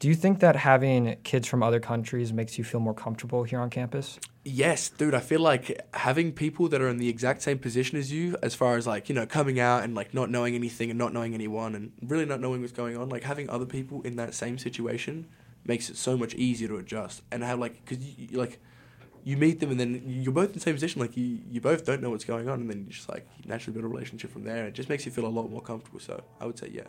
Do you think that having kids from other countries makes you feel more comfortable here on campus? Yes, dude. I feel like having people that are in the exact same position as you, as far as like you know, coming out and like not knowing anything and not knowing anyone and really not knowing what's going on, like having other people in that same situation makes it so much easier to adjust and have like because you, like you meet them and then you're both in the same position like you, you both don't know what's going on and then you just like naturally build a relationship from there it just makes you feel a lot more comfortable so i would say yes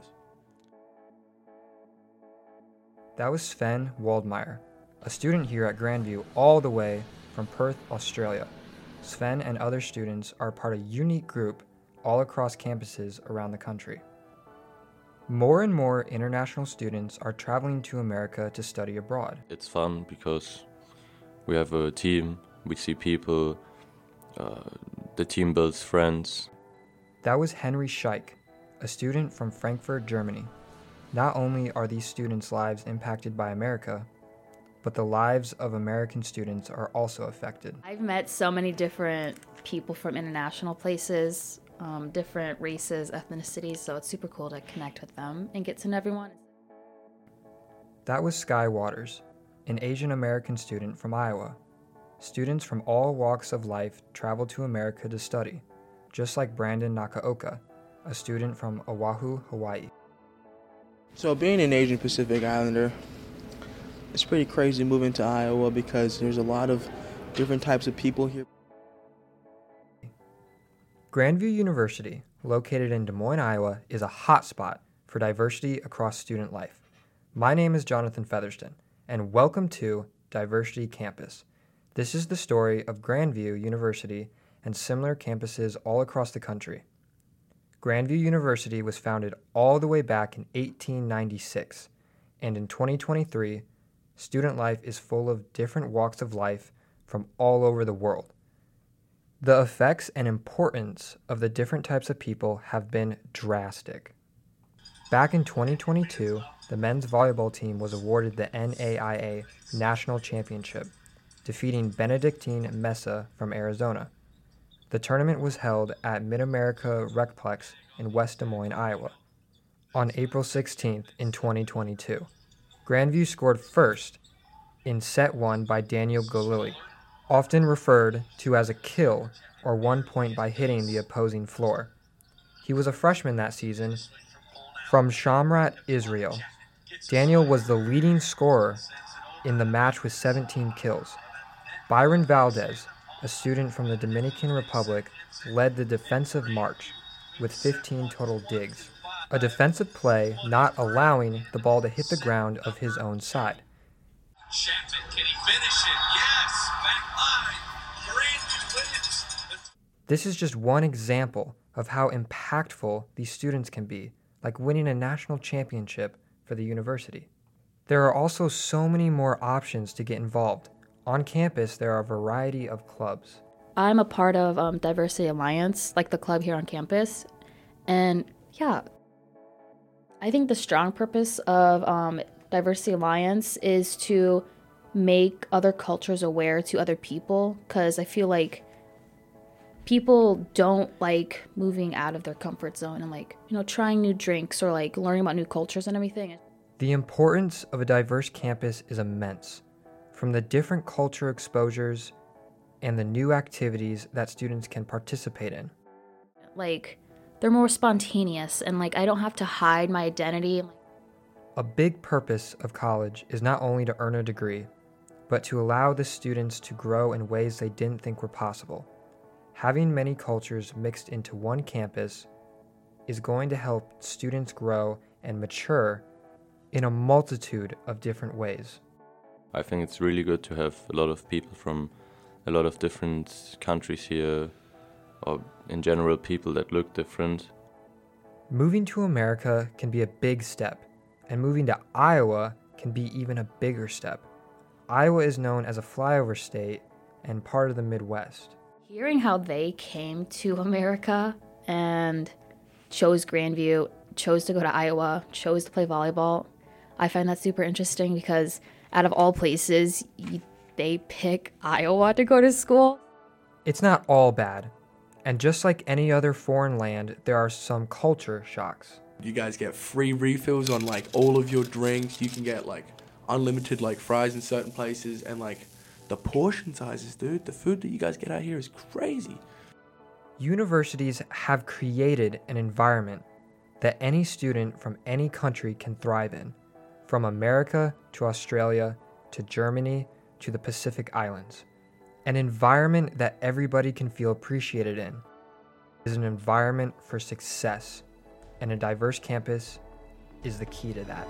that was sven waldmeyer a student here at grand view all the way from perth australia sven and other students are part of a unique group all across campuses around the country more and more international students are traveling to America to study abroad. It's fun because we have a team, we see people, uh, the team builds friends. That was Henry Scheich, a student from Frankfurt, Germany. Not only are these students' lives impacted by America, but the lives of American students are also affected. I've met so many different people from international places um, different races, ethnicities, so it's super cool to connect with them and get to know everyone. That was Sky Waters, an Asian American student from Iowa. Students from all walks of life travel to America to study, just like Brandon Nakaoka, a student from Oahu, Hawaii. So, being an Asian Pacific Islander, it's pretty crazy moving to Iowa because there's a lot of different types of people here. Grand View University, located in Des Moines, Iowa, is a hotspot for diversity across student life. My name is Jonathan Featherston, and welcome to Diversity Campus. This is the story of Grand View University and similar campuses all across the country. Grand View University was founded all the way back in 1896, and in 2023, student life is full of different walks of life from all over the world. The effects and importance of the different types of people have been drastic. Back in 2022, the men's volleyball team was awarded the NAIA National Championship, defeating Benedictine Mesa from Arizona. The tournament was held at Mid America Recplex in West Des Moines, Iowa, on April 16th in 2022. Grand View scored first in set one by Daniel Galili often referred to as a kill or one point by hitting the opposing floor. He was a freshman that season from Shomrat, Israel. Daniel was the leading scorer in the match with 17 kills. Byron Valdez, a student from the Dominican Republic, led the defensive march with 15 total digs, a defensive play not allowing the ball to hit the ground of his own side. Chapman, can he finish it? Yes, back line. wins. This is just one example of how impactful these students can be, like winning a national championship for the university. There are also so many more options to get involved. On campus, there are a variety of clubs. I'm a part of um, Diversity Alliance, like the club here on campus. And yeah, I think the strong purpose of um, Diversity Alliance is to make other cultures aware to other people because I feel like people don't like moving out of their comfort zone and like, you know, trying new drinks or like learning about new cultures and everything. The importance of a diverse campus is immense. From the different culture exposures and the new activities that students can participate in. Like, they're more spontaneous and like I don't have to hide my identity. A big purpose of college is not only to earn a degree, but to allow the students to grow in ways they didn't think were possible. Having many cultures mixed into one campus is going to help students grow and mature in a multitude of different ways. I think it's really good to have a lot of people from a lot of different countries here, or in general, people that look different. Moving to America can be a big step and moving to Iowa can be even a bigger step. Iowa is known as a flyover state and part of the Midwest. Hearing how they came to America and chose Grand View, chose to go to Iowa, chose to play volleyball, I find that super interesting because out of all places, they pick Iowa to go to school. It's not all bad. And just like any other foreign land, there are some culture shocks. You guys get free refills on like all of your drinks. You can get like unlimited like fries in certain places and like the portion sizes, dude. The food that you guys get out here is crazy. Universities have created an environment that any student from any country can thrive in, from America to Australia to Germany to the Pacific Islands. An environment that everybody can feel appreciated in is an environment for success, and a diverse campus is the key to that.